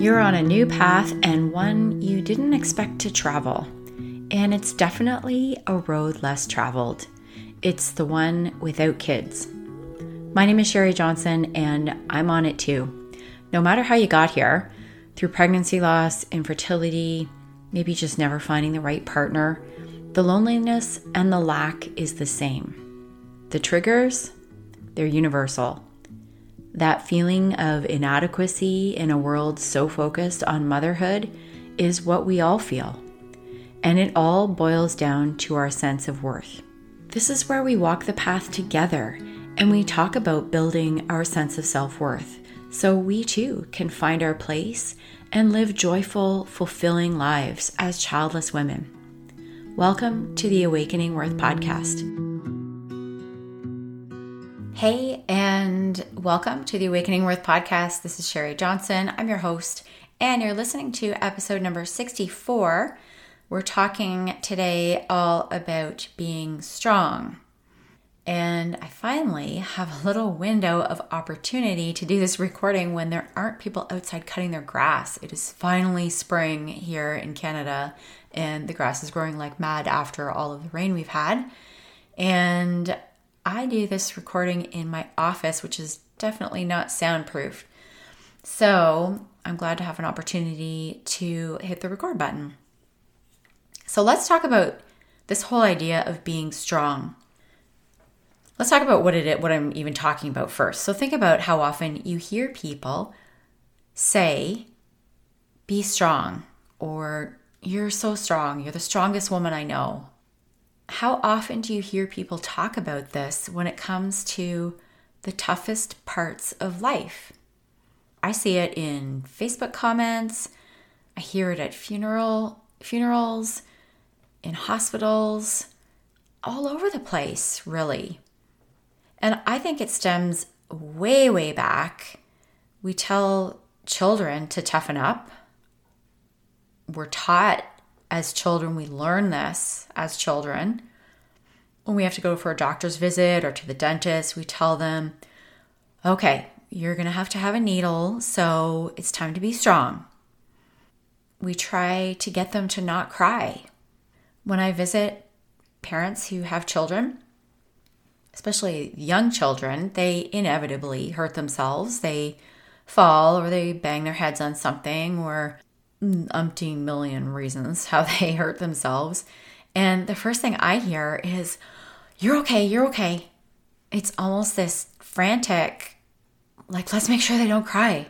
You're on a new path and one you didn't expect to travel. And it's definitely a road less traveled. It's the one without kids. My name is Sheri Johnson, and I'm on it too. No matter how you got here, through pregnancy loss, infertility, maybe just never finding the right partner, the loneliness and the lack is the same. The triggers, they're universal. That feeling of inadequacy in a world so focused on motherhood is what we all feel. And it all boils down to our sense of worth. This is where we walk the path together and we talk about building our sense of self worth so we too can find our place and live joyful, fulfilling lives as childless women. Welcome to the Awakening Worth podcast. Hey, and welcome to the Awakening Worth podcast. This is Sheri Johnson. I'm your host, and you're listening to episode number 64. We're talking today all about being strong. And I finally have a little window of opportunity to do this recording when there aren't people outside cutting their grass. It is finally spring here in Canada, and the grass is growing like mad after all of the rain we've had. And I do this recording in my office, which is definitely not soundproof. So I'm glad to have an opportunity to hit the record button. So let's talk about this whole idea of being strong. Let's talk about what it what I'm even talking about first. So think about how often you hear people say, "Be strong," or "You're so strong. You're the strongest woman I know." How often do you hear people talk about this when it comes to the toughest parts of life? I see it in Facebook comments, I hear it at funeral funerals, in hospitals, all over the place, really. And I think it stems way, way back. We tell children to toughen up. We're taught as children, we learn this as children. When we have to go for a doctor's visit or to the dentist, we tell them, okay, you're going to have to have a needle, so it's time to be strong. We try to get them to not cry. When I visit parents who have children, especially young children, they inevitably hurt themselves. They fall or they bang their heads on something or umpteen million reasons how they hurt themselves. And the first thing I hear is, You're okay, you're okay. It's almost this frantic, like, let's make sure they don't cry.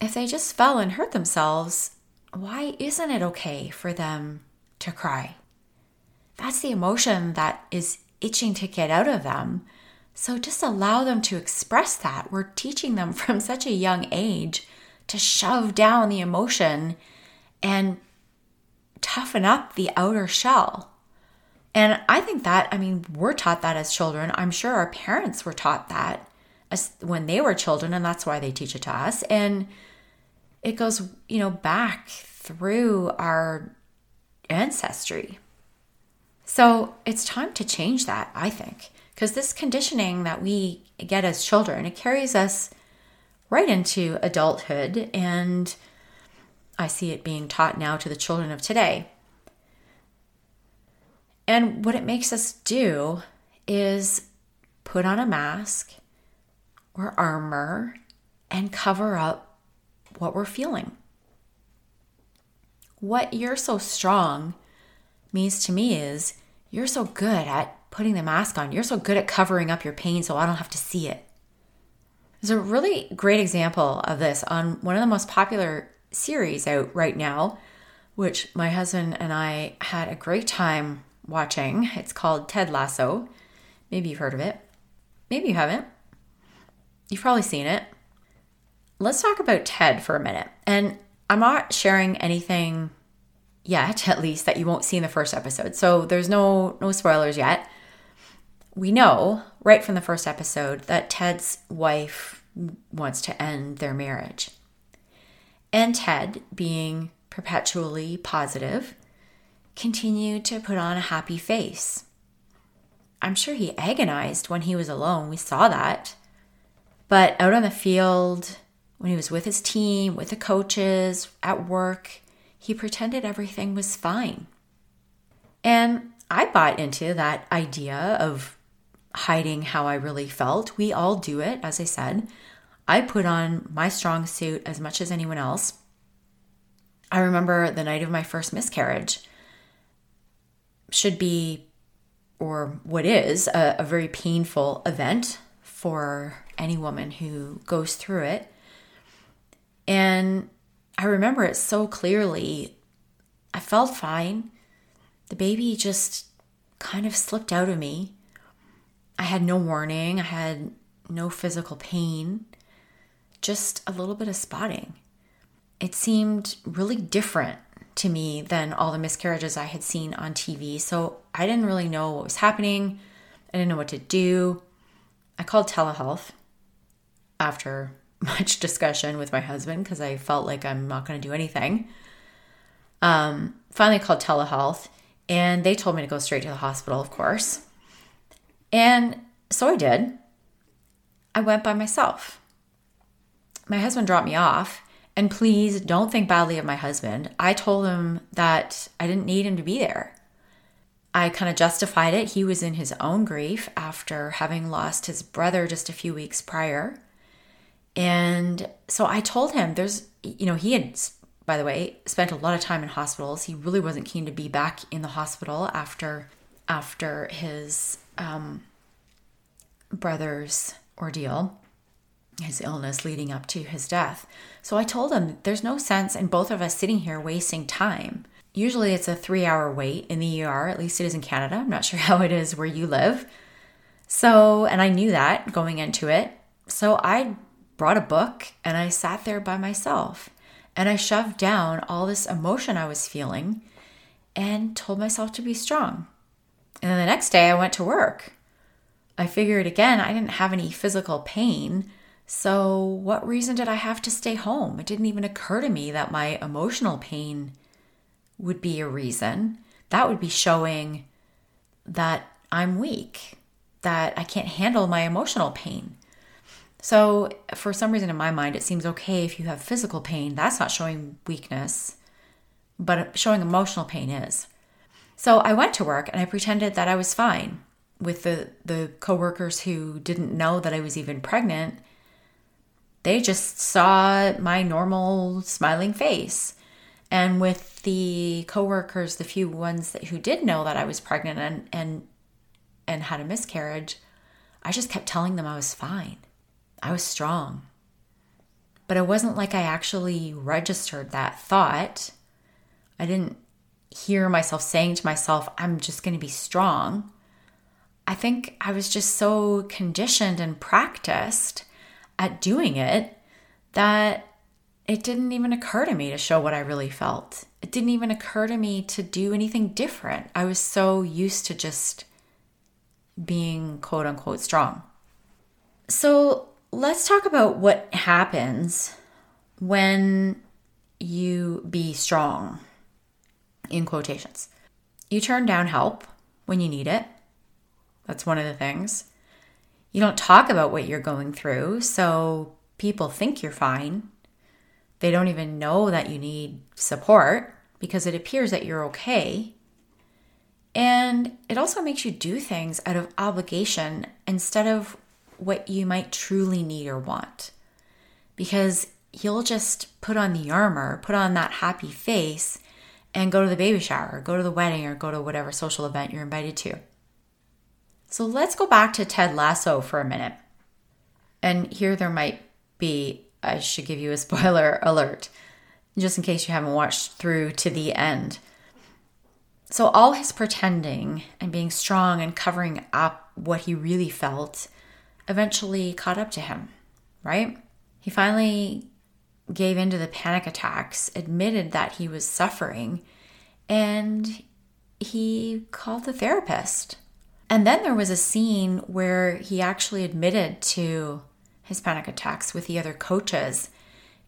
If they just fell and hurt themselves, why isn't it okay for them to cry? That's the emotion that is itching to get out of them. So just allow them to express that. We're teaching them from such a young age to shove down the emotion and toughen up the outer shell. And I think that, I mean, we're taught that as children. I'm sure our parents were taught that as when they were children, and that's why they teach it to us. And it goes, you know, back through our ancestry. So it's time to change that, I think, because this conditioning that we get as children, it carries us right into adulthood. And I see it being taught now to the children of today. And what it makes us do is put on a mask or armor and cover up what we're feeling. What you're so strong means to me is you're so good at putting the mask on. You're so good at covering up your pain so I don't have to see it. There's a really great example of this on one of the most popular series out right now, which my husband and I had a great time watching. It's called Ted Lasso. Maybe you've heard of it. Maybe you haven't. You've probably seen it. Let's talk about Ted for a minute. And I'm not sharing anything yet, at least, that you won't see in the first episode. So there's no no spoilers yet. We know right from the first episode that Ted's wife wants to end their marriage. And Ted, being perpetually positive, continued to put on a happy face. I'm sure he agonized when he was alone. We saw that. But out on the field, when he was with his team, with the coaches, at work, he pretended everything was fine. And I bought into that idea of hiding how I really felt. We all do it, as I said. I put on my strong suit as much as anyone else. I remember the night of my first miscarriage should be, or what is, a, a very painful event for any woman who goes through it. And I remember it so clearly. I felt fine. The baby just kind of slipped out of me. I had no warning, I had no physical pain, just a little bit of spotting. It seemed really different to me than all the miscarriages I had seen on TV. So I didn't really know what was happening. I didn't know what to do. I called telehealth after much discussion with my husband because I felt like I'm not going to do anything. Um, finally called telehealth and they told me to go straight to the hospital, of course. And so I did. I went by myself. My husband dropped me off. And please don't think badly of my husband. I told him that I didn't need him to be there. I kind of justified it. He was in his own grief after having lost his brother just a few weeks prior. And so I told him there's, you know, he had, by the way, spent a lot of time in hospitals. He really wasn't keen to be back in the hospital after after his um, brother's ordeal his illness leading up to his death. So I told him there's no sense in both of us sitting here wasting time. Usually it's a three hour wait in the ER, at least it is in Canada. I'm not sure how it is where you live. So, and I knew that going into it. So I brought a book and I sat there by myself and I shoved down all this emotion I was feeling and told myself to be strong. And then the next day I went to work. I figured again, I didn't have any physical pain. So, what reason did I have to stay home? It didn't even occur to me that my emotional pain would be a reason. That would be showing that I'm weak, that I can't handle my emotional pain. So, for some reason in my mind, it seems okay if you have physical pain. That's not showing weakness, but showing emotional pain is. So, I went to work and I pretended that I was fine with the, the coworkers who didn't know that I was even pregnant they just saw my normal smiling face. And with the coworkers, the few ones that, who did know that I was pregnant and, and and had a miscarriage, I just kept telling them I was fine. I was strong. But it wasn't like I actually registered that thought. I didn't hear myself saying to myself, I'm just going to be strong. I think I was just so conditioned and practiced at doing it that it didn't even occur to me to show what I really felt. It didn't even occur to me to do anything different. I was so used to just being quote unquote strong. So let's talk about what happens when you be strong, in quotations. You turn down help when you need it. That's one of the things. You don't talk about what you're going through, so people think you're fine. They don't even know that you need support because it appears that you're okay. And it also makes you do things out of obligation instead of what you might truly need or want. Because you'll just put on the armor, put on that happy face, and go to the baby shower, or go to the wedding, or go to whatever social event you're invited to. So let's go back to Ted Lasso for a minute. And here there might be, I should give you a spoiler alert, just in case you haven't watched through to the end. So, all his pretending and being strong and covering up what he really felt eventually caught up to him, right? He finally gave into the panic attacks, admitted that he was suffering, and he called the therapist and then there was a scene where he actually admitted to his panic attacks with the other coaches,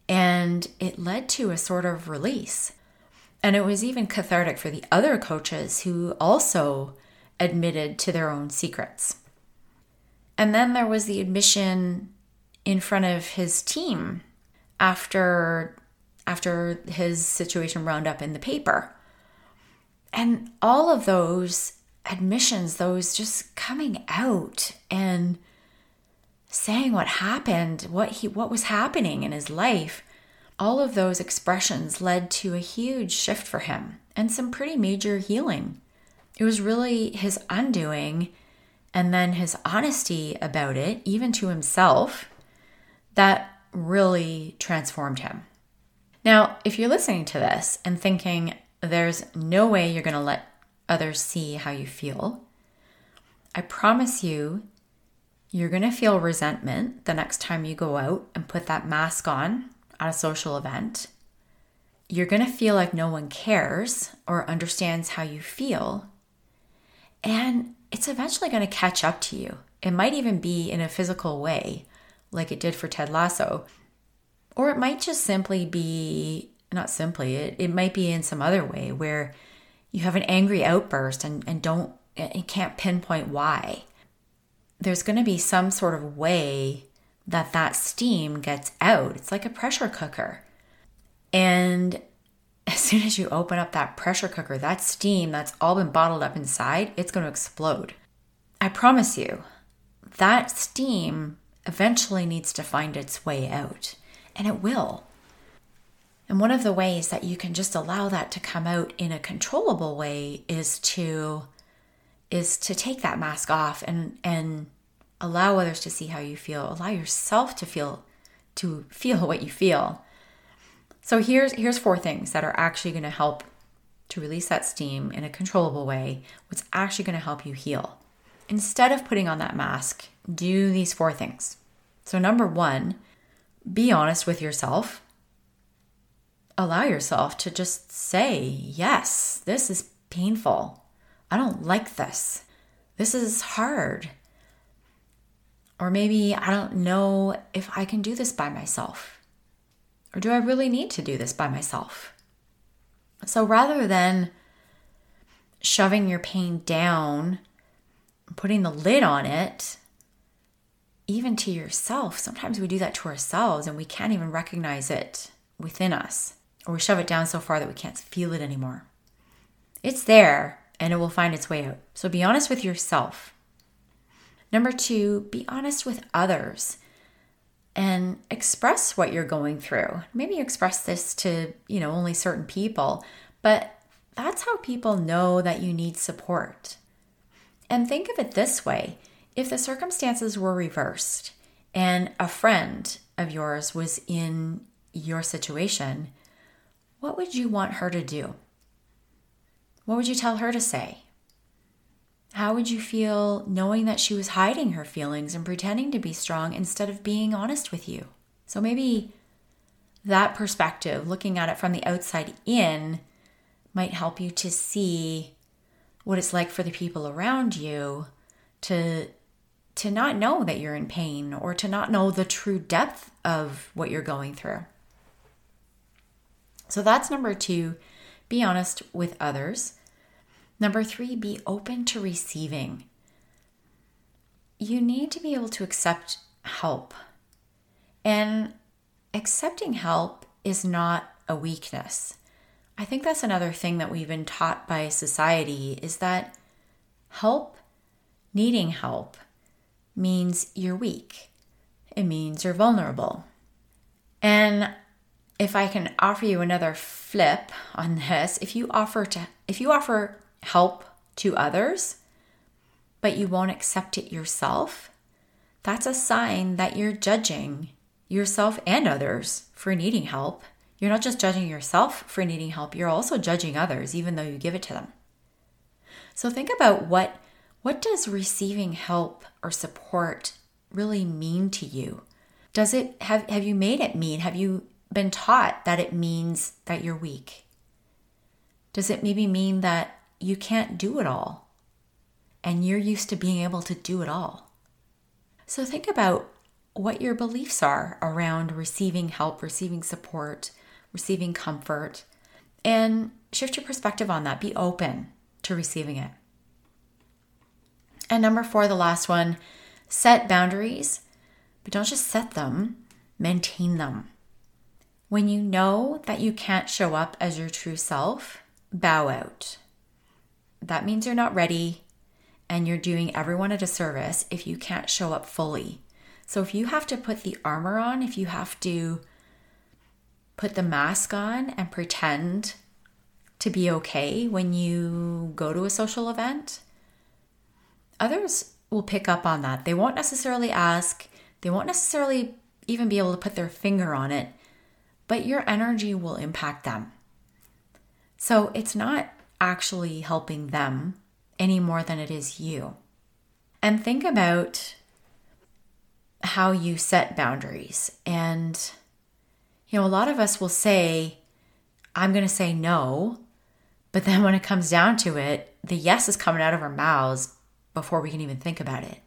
and it led to a sort of release. And it was even cathartic for the other coaches who also admitted to their own secrets. And then there was the admission in front of his team after after his situation wound up in the paper. And all of those admissions, those just coming out and saying what happened, what he what was happening in his life, all of those expressions led to a huge shift for him and some pretty major healing. It was really his undoing and then his honesty about it, even to himself, that really transformed him. Now, if you're listening to this and thinking there's no way you're going to let others see how you feel, I promise you, you're going to feel resentment the next time you go out and put that mask on at a social event. You're going to feel like no one cares or understands how you feel. And it's eventually going to catch up to you. It might even be in a physical way, like it did for Ted Lasso. Or it might just simply be, not simply, it, it might be in some other way where you have an angry outburst and, and don't, and can't pinpoint why. There's going to be some sort of way that that steam gets out. It's like a pressure cooker. And as soon as you open up that pressure cooker, that steam that's all been bottled up inside, it's going to explode. I promise you, that steam eventually needs to find its way out, and it will. And one of the ways that you can just allow that to come out in a controllable way is to is to take that mask off and and allow others to see how you feel, allow yourself to feel to feel what you feel so here's here's four things that are actually going to help to release that steam in a controllable way. What's actually going to help you heal. Instead of putting on that mask, do these four things. So number 1, be honest with yourself. Allow yourself to just say, "Yes, this is painful. I don't like this. This is hard." Or maybe I don't know if I can do this by myself. Or do I really need to do this by myself? So rather than shoving your pain down, putting the lid on it, even to yourself, sometimes we do that to ourselves and we can't even recognize it within us, or we shove it down so far that we can't feel it anymore. It's there and it will find its way out. So be honest with yourself. Number two, be honest with others and express what you're going through. Maybe you express this to, you know, only certain people, but that's how people know that you need support. And think of it this way if the circumstances were reversed and a friend of yours was in your situation, what would you want her to do? What would you tell her to say? How would you feel knowing that she was hiding her feelings and pretending to be strong instead of being honest with you? So maybe that perspective, looking at it from the outside in, might help you to see what it's like for the people around you to to not know that you're in pain or to not know the true depth of what you're going through. So that's number 2, be honest with others. Number three, be open to receiving. You need to be able to accept help. And accepting help is not a weakness. I think that's another thing that we've been taught by society is that help, needing help, means you're weak. It means you're vulnerable. And if I can offer you another flip on this, if you offer to if you offer help to others, but you won't accept it yourself, that's a sign that you're judging yourself and others for needing help. You're not just judging yourself for needing help, you're also judging others even though you give it to them. So think about what what does receiving help or support really mean to you? Does it have have you made it mean? Have you been taught that it means that you're weak? Does it maybe mean that you can't do it all. And you're used to being able to do it all. So think about what your beliefs are around receiving help, receiving support, receiving comfort, and shift your perspective on that. Be open to receiving it. And number four, the last one, set boundaries, but don't just set them, maintain them. When you know that you can't show up as your true self, bow out. That means you're not ready and you're doing everyone a disservice if you can't show up fully. So if you have to put the armor on, if you have to put the mask on and pretend to be okay when you go to a social event, others will pick up on that. They won't necessarily ask, they won't necessarily even be able to put their finger on it, but your energy will impact them. So it's not actually helping them any more than it is you. And think about how you set boundaries. And, you know, a lot of us will say, I'm going to say no. But then when it comes down to it, the yes is coming out of our mouths before we can even think about it.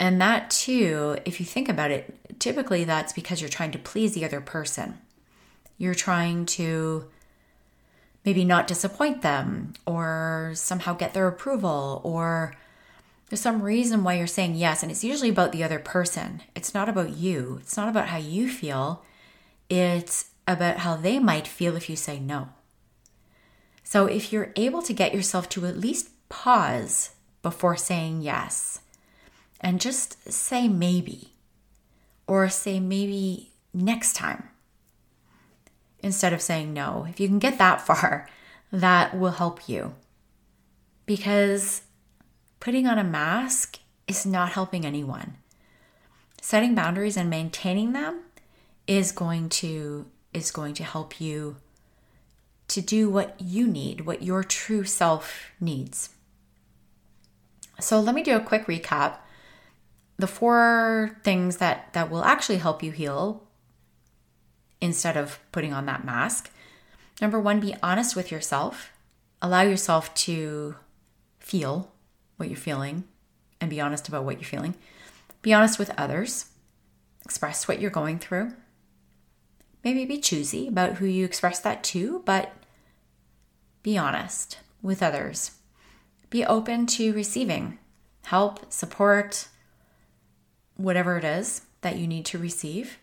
And that too, if you think about it, typically that's because you're trying to please the other person. You're trying to maybe not disappoint them or somehow get their approval or there's some reason why you're saying yes, and it's usually about the other person. It's not about you. It's not about how you feel. It's about how they might feel if you say no. So if you're able to get yourself to at least pause before saying yes and just say maybe or say maybe next time instead of saying no, if you can get that far, that will help you. Because putting on a mask is not helping anyone. Setting boundaries and maintaining them is going to is going to help you to do what you need, what your true self needs. So let me do a quick recap. The four things that that will actually help you heal instead of putting on that mask. Number 1, be honest with yourself. Allow yourself to feel what you're feeling and be honest about what you're feeling. Be honest with others. Express what you're going through. Maybe be choosy about who you express that to, but be honest with others. Be open to receiving help, support, whatever it is that you need to receive.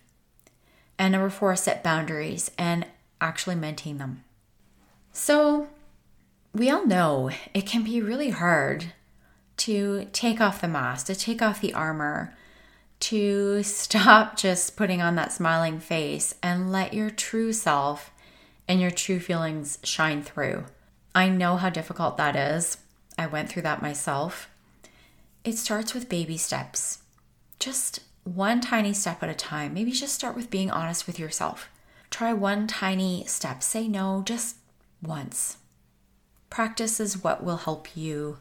And number four, set boundaries and actually maintain them. So, we all know it can be really hard to take off the mask, to take off the armor, to stop just putting on that smiling face and let your true self and your true feelings shine through. I know how difficult that is. I went through that myself. It starts with baby steps, just one tiny step at a time. Maybe just start with being honest with yourself. Try one tiny step. Say no just once. Practice is what will help you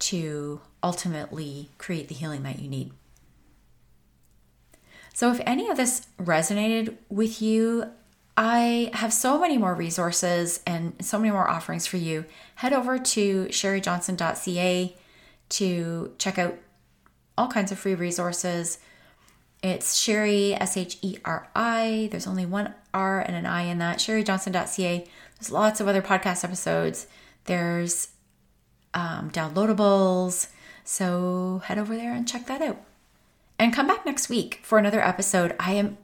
to ultimately create the healing that you need. So, if any of this resonated with you, I have so many more resources and so many more offerings for you. Head over to sherijohnson.ca to check out all kinds of free resources. It's Sheri, S H E R I. There's only one R and an I in that. SheriJohnson.ca. There's lots of other podcast episodes. There's um, downloadables. So head over there and check that out. And come back next week for another episode. I am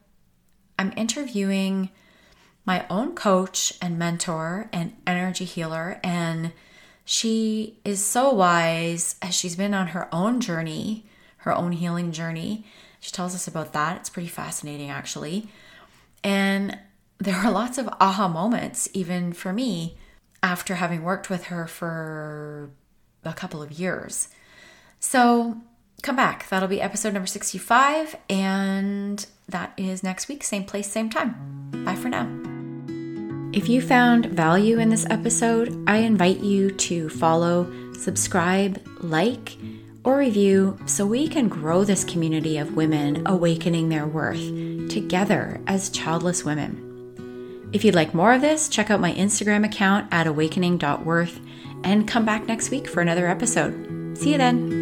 I'm interviewing my own coach and mentor and energy healer and she is so wise as she's been on her own journey, her own healing journey. She tells us about that. It's pretty fascinating actually. And there are lots of aha moments even for me after having worked with her for a couple of years. So come back. That'll be episode number 65, and that is next week, same place, same time. Bye for now. If you found value in this episode, I invite you to follow, subscribe, like, or review so we can grow this community of women awakening their worth together as childless women. If you'd like more of this, check out my Instagram account at awakening.worth and come back next week for another episode. See you then.